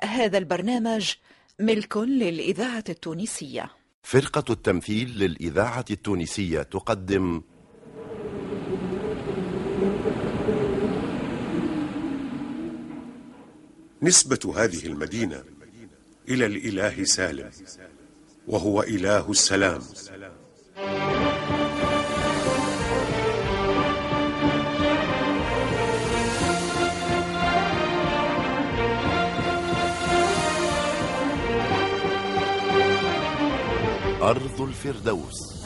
هذا البرنامج ملك للإذاعة التونسية. فرقة التمثيل للإذاعة التونسية تقدم نسبة هذه المدينة إلى الإله سالم وهو إله السلام. أرض الفردوس.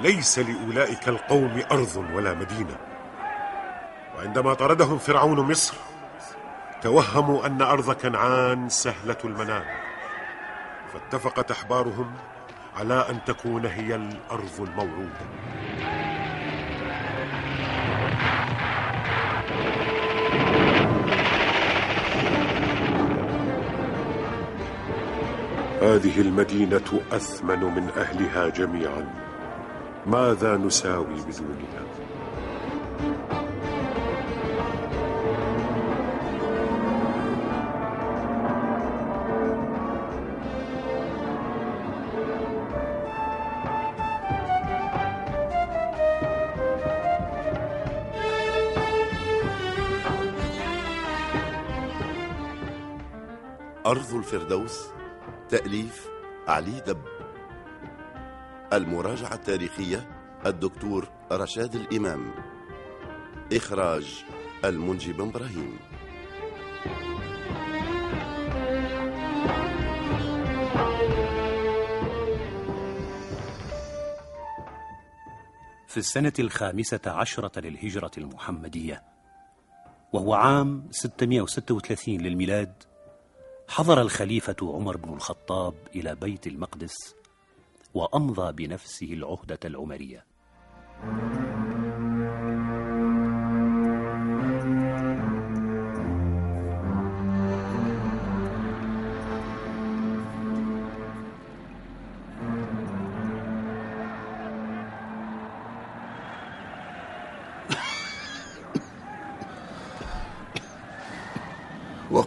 ليس لأولئك القوم أرض ولا مدينة. وعندما طردهم فرعون مصر توهموا أن أرض كنعان سهلة المنال فاتفقت أحبارهم على أن تكون هي الأرض الموعودة هذه المدينة أثمن من أهلها جميعا ماذا نساوي بدونها؟ الفردوس تأليف علي دب. المراجعة التاريخية الدكتور رشاد الإمام. إخراج المنجي بن إبراهيم. في السنة الخامسة عشرة للهجرة المحمدية وهو عام 636 للميلاد حضر الخليفة عمر بن الخطاب إلى بيت المقدس وأمضى بنفسه العهدة العمرية.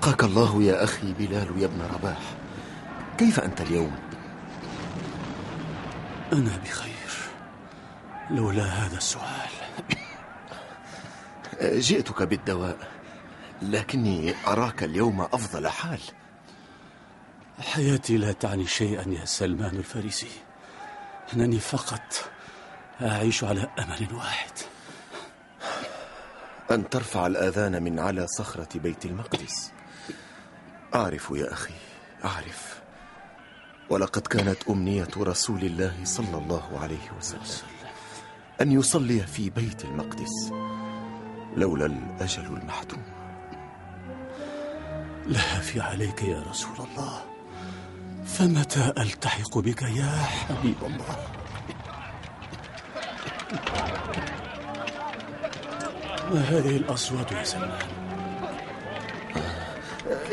وقاك الله يا أخي بلال يا ابن رباح. كيف أنت اليوم؟ أنا بخير. لولا هذا السؤال. جئتك بالدواء لكني أراك اليوم أفضل حال. حياتي لا تعني شيئا يا سلمان الفارسي. أنني فقط أعيش على أمل واحد. أن ترفع الآذان من على صخرة بيت المقدس. أعرف يا أخي أعرف. ولقد كانت أمنية رسول الله صلى الله عليه وسلم أن يصلي في بيت المقدس لولا الأجل المحتوم لا في عليك يا رسول الله فمتى ألتحق بك يا حبيب الله؟ ما هذه الأصوات يا سلمان؟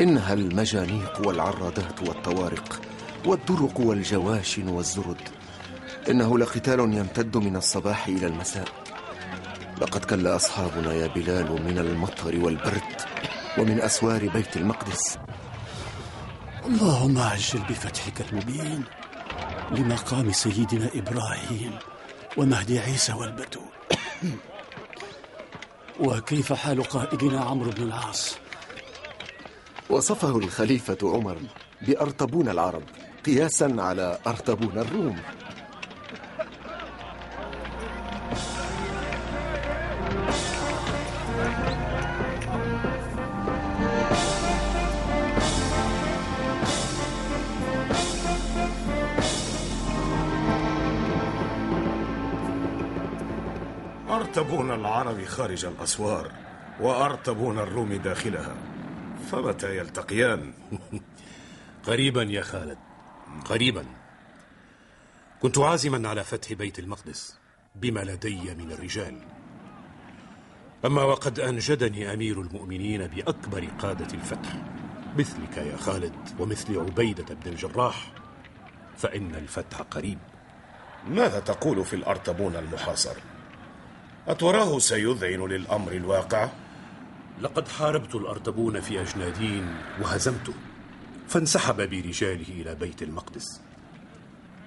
إنها المجانيق والعرادات والطوارق والدرق والجواشن والزرد. إنه لقتال يمتد من الصباح إلى المساء. لقد كل أصحابنا يا بلال من المطر والبرد ومن أسوار بيت المقدس. اللهم عجل بفتحك المبين لمقام سيدنا إبراهيم ومهدي عيسى والبدو وكيف حال قائدنا عمرو بن العاص؟ وصفه الخليفة عمر بأرطبون العرب قياسا على أرطبون الروم. أرتبون العرب خارج الأسوار وأرتبون الروم داخلها. فمتى يلتقيان؟ قريبا يا خالد. قريبا. كنت عازما على فتح بيت المقدس بما لدي من الرجال. أما وقد أنجدني أمير المؤمنين بأكبر قادة الفتح مثلك يا خالد ومثل عبيدة بن الجراح فإن الفتح قريب. ماذا تقول في الأرتبون المحاصر؟ أتراه سيذعن للأمر الواقع؟ لقد حاربت الأرتبون في أجنادين وهزمته فانسحب برجاله إلى بيت المقدس.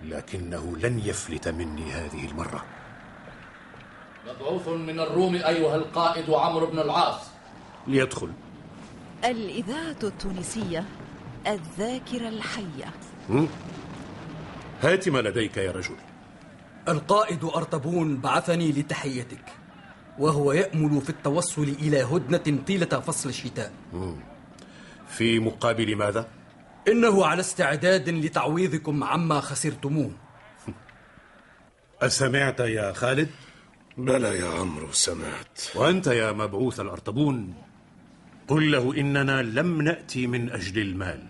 لكنه لن يفلت مني هذه المرة. مبعوث من الروم أيها القائد عمرو بن العاص. ليدخل. الإذاعة التونسية الذاكرة الحية. هات ما لديك يا رجل. القائد أرطبون بعثني لتحيتك. وهو يأمل في التوصل إلى هدنة طيلة فصل الشتاء. في مقابل ماذا؟ إنه على استعداد لتعويضكم عما خسرتموه. أسمعت يا خالد؟ بلى يا عمرو سمعت. وأنت يا مبعوث الأرطبون. قل له إننا لم نأتي من أجل المال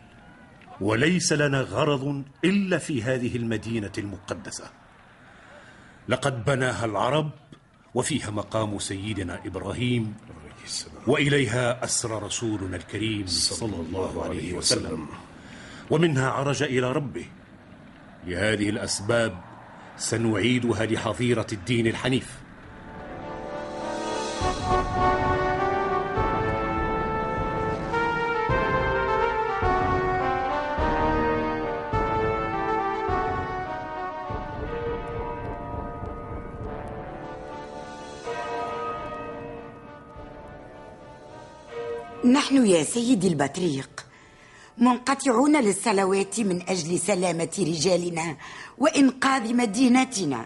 وليس لنا غرض إلا في هذه المدينة المقدسة. لقد بناها العرب وفيها مقام سيدنا إبراهيم وإليها أسرى رسولنا الكريم صلى الله عليه وسلم. ومنها عرج إلى ربه. لهذه الأسباب سنعيدها لحظيرة الدين الحنيف. سيدي البطريق. منقطعون للصلوات من أجل سلامة رجالنا وإنقاذ مدينتنا.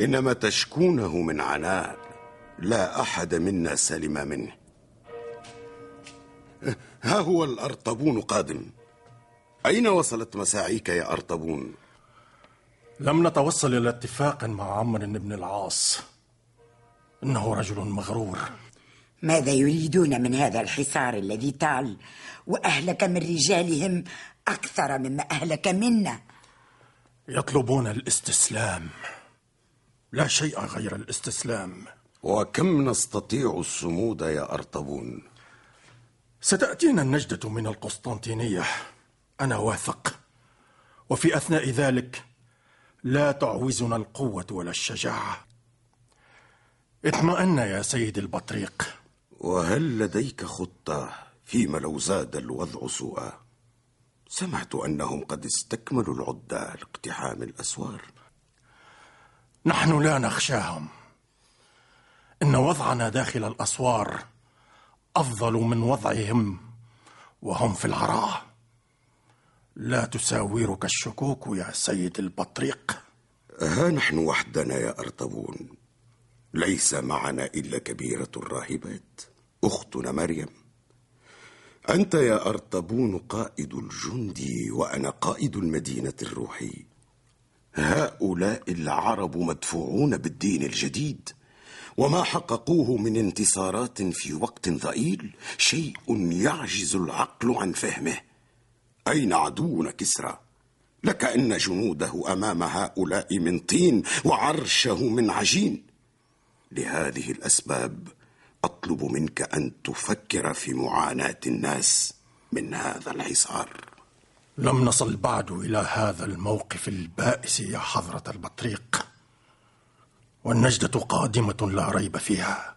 إنما تشكونه من عناء. لا أحد منا سلم منه. ها هو الأرطبون قادم. أين وصلت مساعيك يا أرطبون؟ لم نتوصل إلى اتفاق مع عمرو بن العاص. إنه رجل مغرور. ماذا يريدون من هذا الحصار الذي طال وأهلك من رجالهم أكثر مما أهلك منا؟ يطلبون الاستسلام. لا شيء غير الاستسلام. وكم نستطيع الصمود يا أرطبون؟ ستأتينا النجدة من القسطنطينية. أنا واثق. وفي أثناء ذلك لا تعوزنا القوة ولا الشجاعة. اطمئن يا سيدي البطريق. وهل لديك خطة فيما لو زاد الوضع سوءا؟ سمعت أنهم قد استكملوا العدة لاقتحام الأسوار. نحن لا نخشاهم. إن وضعنا داخل الأسوار أفضل من وضعهم وهم في العراء. لا تساورك الشكوك يا سيد البطريق. ها نحن وحدنا يا أرطبون. ليس معنا إلا كبيرة الراهبات. أختنا مريم. أنت يا أرطبون قائد الجند وأنا قائد المدينة الروحي. هؤلاء العرب مدفوعون بالدين الجديد وما حققوه من انتصارات في وقت ضئيل شيء يعجز العقل عن فهمه. أين عدونا كسرى؟ لكأن جنوده أمام هؤلاء من طين وعرشه من عجين. لهذه الأسباب أطلب منك أن تفكر في معاناة الناس من هذا الحصار. لم نصل بعد إلى هذا الموقف البائس يا حضرة البطريق. والنجدة قادمة لا ريب فيها.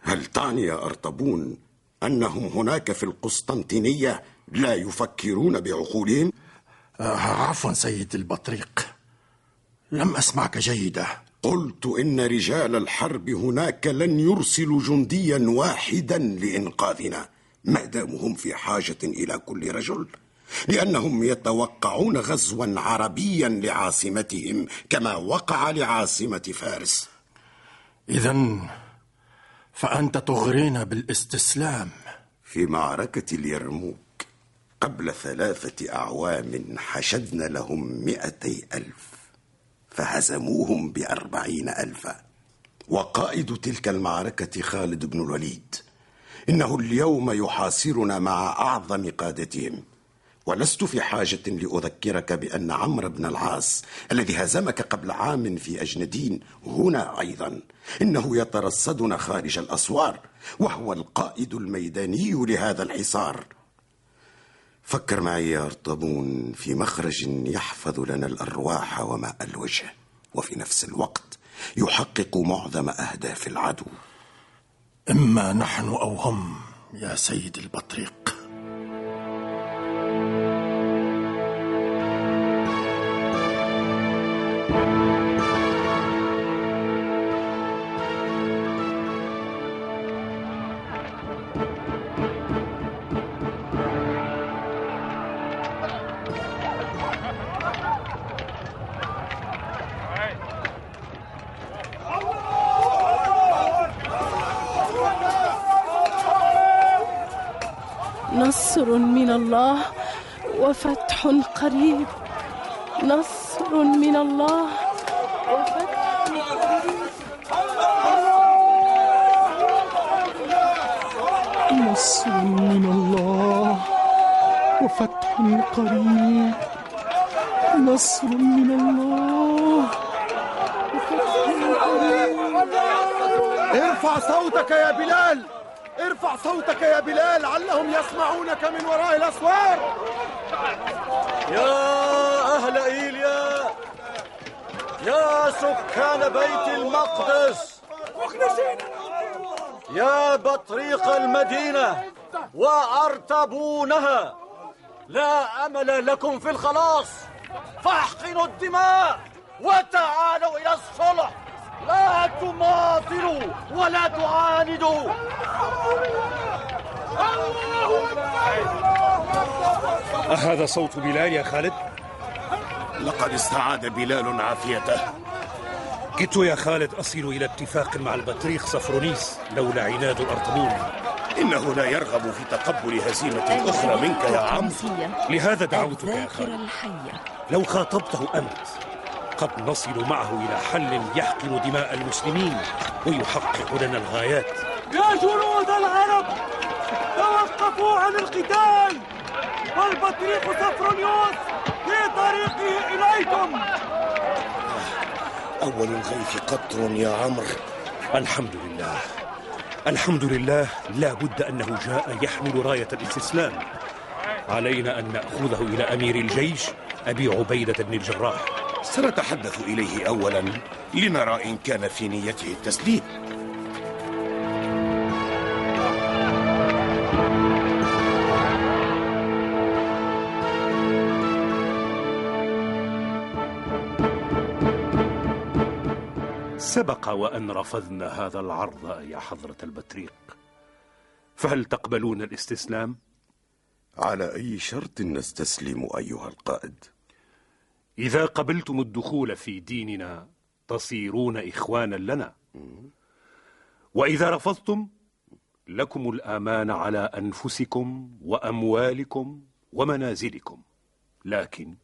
هل تعني يا أرطبون أنهم هناك في القسطنطينية لا يفكرون بعقولهم؟ آه عفوا سيد البطريق. لم أسمعك جيدة قلت إن رجال الحرب هناك لن يرسلوا جنديا واحدا لإنقاذنا. ما داموا هم في حاجة إلى كل رجل؟ لأنهم يتوقعون غزوا عربيا لعاصمتهم كما وقع لعاصمة فارس. إذا فأنت تغرينا بالإستسلام. في معركة اليرموك قبل ثلاثة أعوام حشدنا لهم مئتي ألف. فهزموهم بأربعين ألفا. وقائد تلك المعركة خالد بن الوليد إنه اليوم يحاصرنا مع أعظم قادتهم. ولست في حاجة لأذكرك بأن عمرو بن العاص الذي هزمك قبل عام في أجندين هنا أيضا إنه يترصدنا خارج الأسوار وهو القائد الميداني لهذا الحصار. فكر معي يا أرطبون في مخرج يحفظ لنا الأرواح وماء ألوجه وفي نفس الوقت يحقق معظم أهداف العدو. إما نحن أو هم يا سيد البطريق. وفتح قريب نصر من الله. وفتح قريب نصر من الله. وفتح قريب نصر من الله. ارفع صوتك يا بلال. ارفع صوتك يا بلال. علهم يسمعونك من وراء الأسوار يا أهل إيليا يا سكان بيت المقدس. يا بطريق المدينة وأرتبونها. لا أمل لكم في الخلاص. فاحقنوا الدماء وتعالوا إلى الصلح. لا تماطلوا ولا تعاندوا. أهذا صوت بلال يا خالد؟ لقد استعاد بلال عافيته. كدت يا خالد أصل إلى اتفاق مع البطريق صفرونيس لولا عناد الأرطبون إنه لا يرغب في تقبل هزيمة أخرى منك يا عم. لهذا دعوتك يا خالد. لو خاطبته أنت قد نصل معه إلى حل يحقن دماء المسلمين ويحقق لنا الغايات. يا جنود العرب توقفوا عن القتال! والبطريق سفرونيوس في طريقه إليكم! أول الغيث قطر يا عمرو. الحمد لله. الحمد لله. لا بد أنه جاء يحمل راية الإستسلام. علينا أن نأخذه إلى أمير الجيش أبي عبيدة بن الجراح. سنتحدث إليه أولا لنرى إن كان في نيته التسليم. سبق وأن رفضنا هذا العرض يا حضرة البطريق فهل تقبلون الاستسلام؟ على أي شرط نستسلم أيها القائد؟ إذا قبلتم الدخول في ديننا تصيرون إخوانا لنا وإذا رفضتم لكم الأمان على أنفسكم وأموالكم ومنازلكم لكن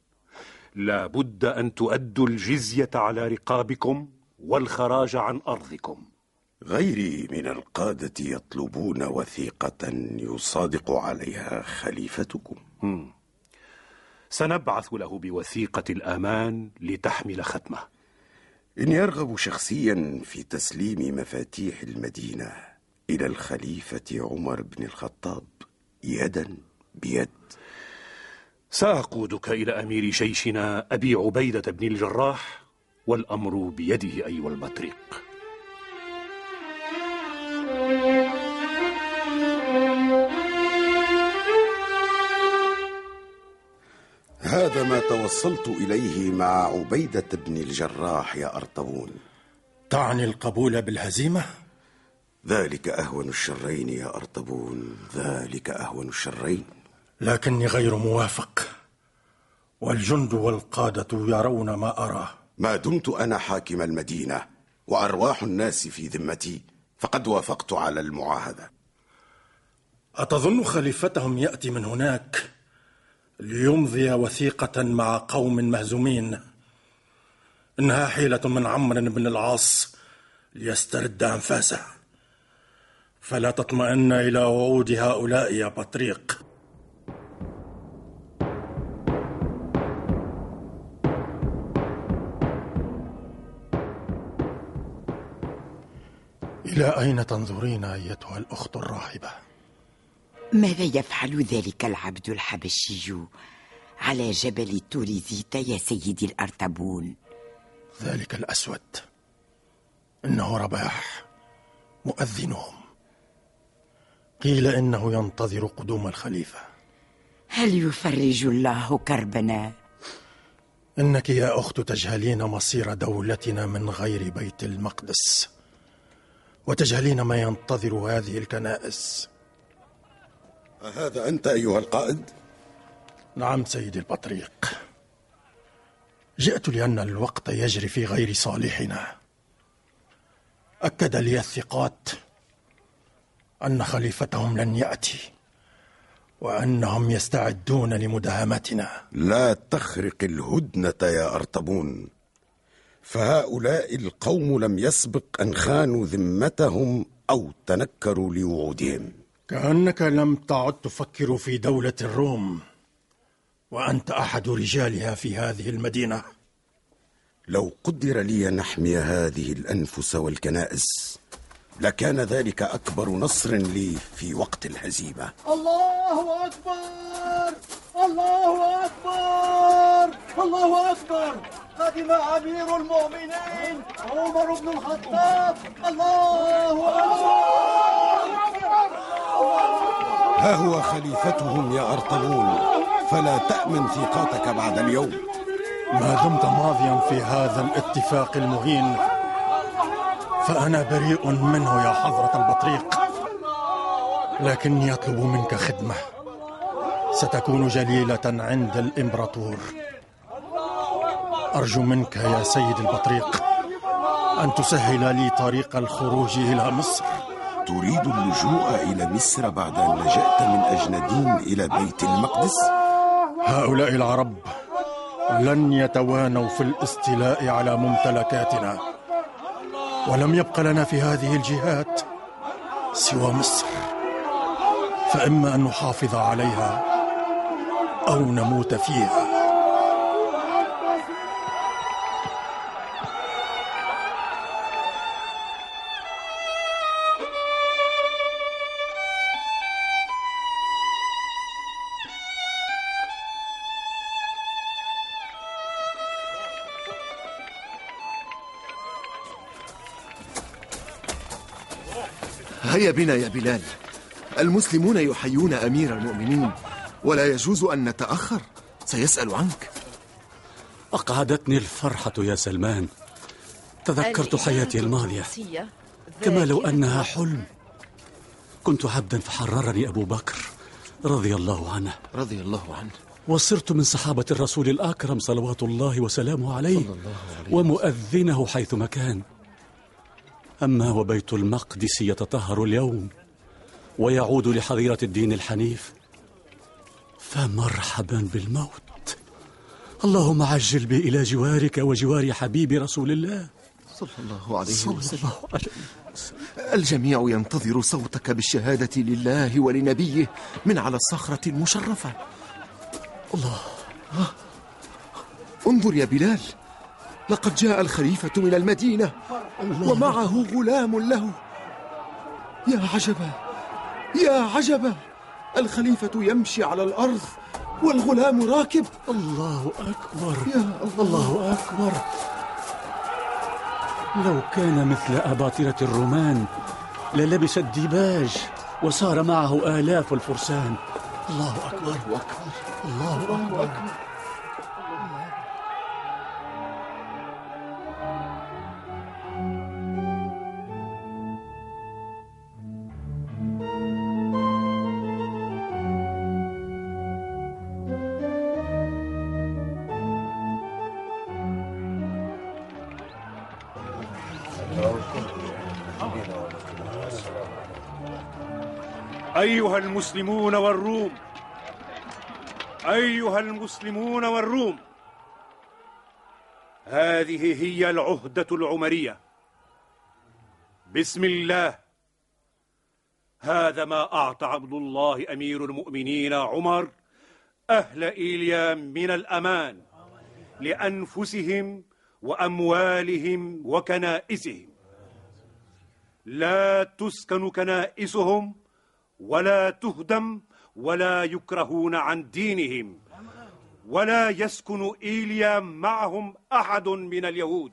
لا بد أن تؤدوا الجزية على رقابكم والخراج عن أرضكم. غيري من القادة يطلبون وثيقة يصادق عليها خليفتكم. مم. سنبعث له بوثيقة الأمان لتحمل ختمه. إن يرغب شخصيا في تسليم مفاتيح المدينة إلى الخليفة عمر بن الخطاب يدا بيد. سأقودك إلى أمير جيشنا أبي عبيدة بن الجراح والأمر بيده أيها البطريق هذا ما توصلت إليه مع عبيدة بن الجراح يا أرطبون. تعني القبول بالهزيمة؟ ذلك أهون الشرين يا أرطبون ذلك أهون الشرين. لكني غير موافق والجند والقادة يرون ما أراه. ما دمت أنا حاكم المدينة وأرواح الناس في ذمتي فقد وافقت على المعاهدة. أتظن خليفتهم يأتي من هناك ليمضي وثيقة مع قوم مهزومين. إنها حيلة من عمرو بن العاص ليسترد أنفاسه. فلا تطمئن إلى وعود هؤلاء يا بطريق. إلى أين تنظرين أيتها الأخت الراهبة؟ ماذا يفعل ذلك العبد الحبشي على جبل توريزيتا يا سيدي الأرتبون ذلك الأسود. إنه رباح. مؤذنهم. قيل إنه ينتظر قدوم الخليفة. هل يفرج الله كربنا؟ إنك يا أخت تجهلين مصير دولتنا من غير بيت المقدس. وتجهلين ما ينتظر هذه الكنائس. أهذا أنت أيها القائد؟ نعم سيدي البطريق. جئت لأن الوقت يجري في غير صالحنا. أكد لي الثقات أن خليفتهم لن يأتي وأنهم يستعدون لمداهمتنا. لا تخرق الهدنة يا أرطبون. فهؤلاء القوم لم يسبق أن خانوا ذمتهم أو تنكروا لوعودهم. كأنك لم تعد تفكر في دولة الروم وأنت أحد رجالها في هذه المدينة. لو قدر لي نحمي هذه الأنفس والكنائس لكان ذلك أكبر نصر لي في وقت الهزيمة. الله أكبر! الله أكبر! الله أكبر! قدم أمير المؤمنين عمر بن الخطاب. الله أكبر. ها هو خليفتهم يا أرطغرل فلا تأمن ثقتك بعد اليوم. ما دمت ماضيا في هذا الاتفاق المهين. فأنا بريء منه يا حضرة البطريق. لكني أطلب منك خدمة. ستكون جليلة عند الإمبراطور. أرجو منك يا سيد البطريق أن تسهل لي طريق الخروج إلى مصر. تريد اللجوء إلى مصر بعد أن لجأت من أجندين إلى بيت المقدس؟ هؤلاء العرب لن يتوانوا في الاستيلاء على ممتلكاتنا ولم يبق لنا في هذه الجهات سوى مصر. فإما أن نحافظ عليها أو نموت فيها. هيا بنا يا بلال. المسلمون يحيون أمير المؤمنين ولا يجوز أن نتأخر. سيسأل عنك. أقعدتني الفرحة يا سلمان. تذكرت حياتي الماضية كما لو أنها حلم. كنت عبدا فحررني أبو بكر رضي الله عنه. رضي الله عنه. وصرت من صحابة الرسول الأكرم صلوات الله وسلامه عليه, صلى الله عليه ومؤذنه حيث مكان أما وبيت المقدس يتطهر اليوم ويعود لحظيرة الدين الحنيف فمرحبا بالموت. اللهم عجل بي إلى جوارك وجوار حبيب رسول الله. صلى الله عليه صلى وسلم. الله عليه وسلم. الجميع ينتظر صوتك بالشهادة لله ولنبيه من على الصخرة المشرفة. الله. انظر يا بلال لقد جاء الخليفة من المدينة. ومعه غلام له. يا عجبا يا عجبا. الخليفة يمشي على الأرض والغلام راكب. الله أكبر. يا الله, الله أكبر. لو كان مثل أباطرة الرومان للبس الديباج وصار معه آلاف الفرسان. الله أكبر. الله أكبر. الله أكبر, أيها المسلمون والروم أيها المسلمون والروم هذه هي العهدة العمرية. بسم الله. هذا ما أعطى عبد الله أمير المؤمنين عمر أهل إيليا من الأمان لأنفسهم وأموالهم وكنائسهم. لا تسكن كنائسهم ولا تهدم ولا يكرهون عن دينهم ولا يسكن إيليا معهم أحد من اليهود.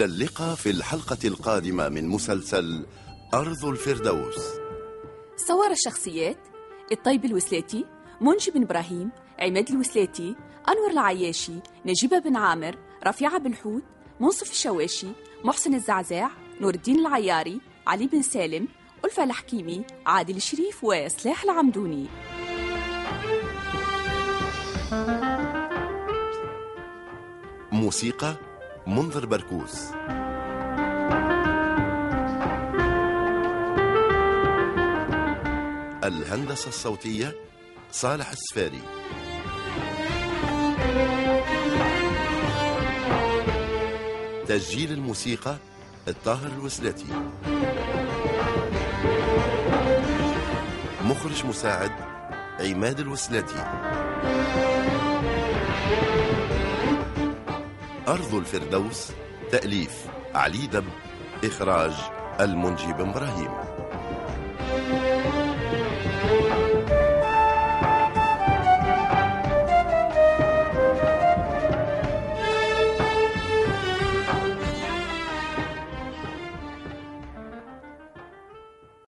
إلى اللقاء في الحلقة القادمة من مسلسل أرض الفردوس. صور الشخصيات الطيب الوسلاتي منجي بن إبراهيم عماد الوسلاتي أنور العياشي نجيبة بن عامر رفيعة بن حوت منصف الشواشي محسن الزعزاع نور الدين العياري علي بن سالم ألفة الحكيمي عادل الشريف وسلاح العمدوني. موسيقى منذر بركوس. الهندسة الصوتية صالح السفاري. تسجيل الموسيقى الطاهر الوسلاتي. مخرج مساعد عماد الوسلاتي. أرض الفردوس تأليف علي دب إخراج المنجي بن إبراهيم.